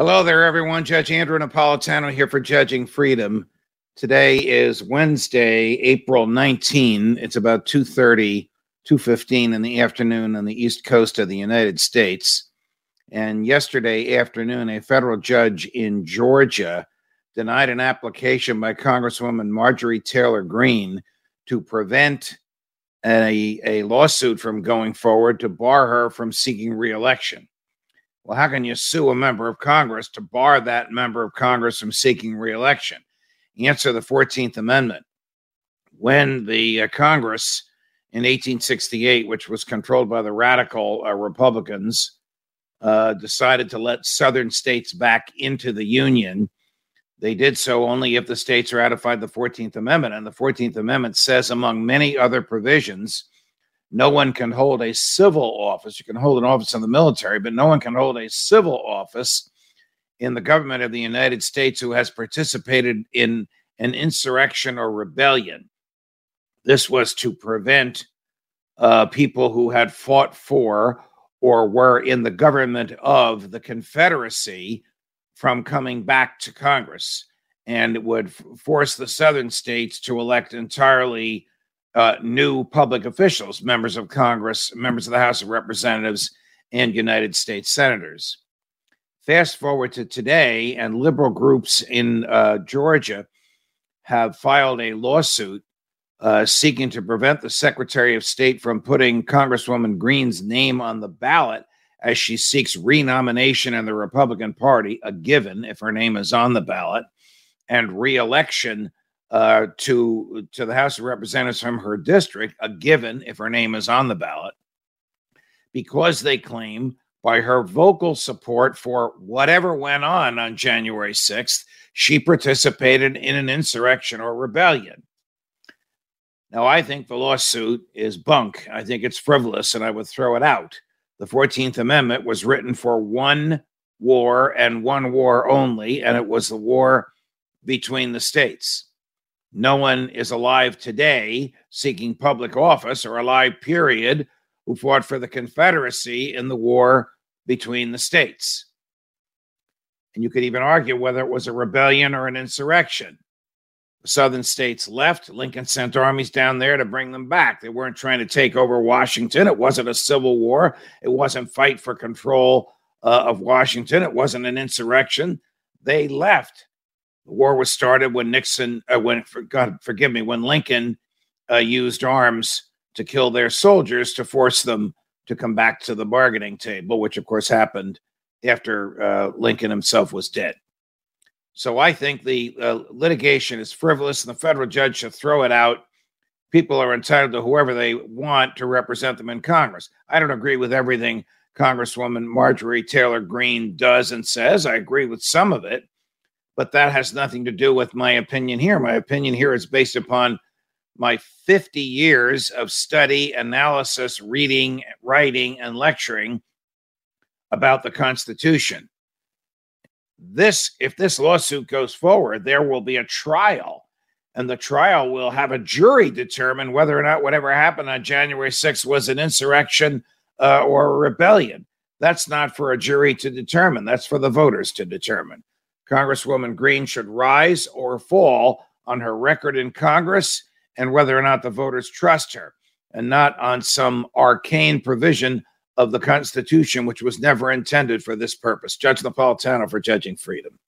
Hello there, everyone. Judge Andrew Napolitano here for Judging Freedom. Today is Wednesday, April 19. It's about 2.30, 2.15 in the afternoon on the east coast of the United States. And yesterday afternoon, a federal judge in Georgia denied an application by Congresswoman Marjorie Taylor Greene to prevent a, a lawsuit from going forward to bar her from seeking reelection. Well, how can you sue a member of Congress to bar that member of Congress from seeking reelection? Answer the 14th Amendment. When the uh, Congress in 1868, which was controlled by the radical uh, Republicans, uh, decided to let Southern states back into the Union, they did so only if the states ratified the 14th Amendment. And the 14th Amendment says, among many other provisions, no one can hold a civil office. You can hold an office in the military, but no one can hold a civil office in the government of the United States who has participated in an insurrection or rebellion. This was to prevent uh, people who had fought for or were in the government of the Confederacy from coming back to Congress. And it would force the southern states to elect entirely uh, new public officials, members of Congress, members of the House of Representatives, and United States senators. Fast forward to today, and liberal groups in uh, Georgia have filed a lawsuit uh, seeking to prevent the Secretary of State from putting Congresswoman Greene's name on the ballot as she seeks renomination in the Republican Party, a given if her name is on the ballot, and reelection uh, to to the House of Representatives from her district, a given if her name is on the ballot, because they claim by her vocal support for whatever went on on January 6th, she participated in an insurrection or rebellion. Now, I think the lawsuit is bunk. I think it's frivolous, and I would throw it out. The 14th Amendment was written for one war and one war only, and it was the war between the states. No one is alive today seeking public office or alive, period, who fought for the Confederacy in the war between the states. And you could even argue whether it was a rebellion or an insurrection. The southern states left. Lincoln sent armies down there to bring them back. They weren't trying to take over Washington. It wasn't a civil war. It wasn't fight for control uh, of Washington. It wasn't an insurrection. They left. The war was started when Nixon, uh, when God forgive me, when Lincoln uh, used arms to kill their soldiers to force them to come back to the bargaining table, which of course happened after uh, Lincoln himself was dead. So I think the uh, litigation is frivolous, and the federal judge should throw it out. People are entitled to whoever they want to represent them in Congress. I don't agree with everything Congresswoman Marjorie Taylor Greene does and says. I agree with some of it, but that has nothing to do with my opinion here. My opinion here is based upon my 50 years of study, analysis, reading, writing, and lecturing about the Constitution. This, if this lawsuit goes forward, there will be a trial, and the trial will have a jury determine whether or not whatever happened on January 6th was an insurrection uh, or a rebellion. That's not for a jury to determine, that's for the voters to determine. Congresswoman Greene should rise or fall on her record in Congress and whether or not the voters trust her, and not on some arcane provision of the Constitution, which was never intended for this purpose. Judge Napolitano for Judging Freedom.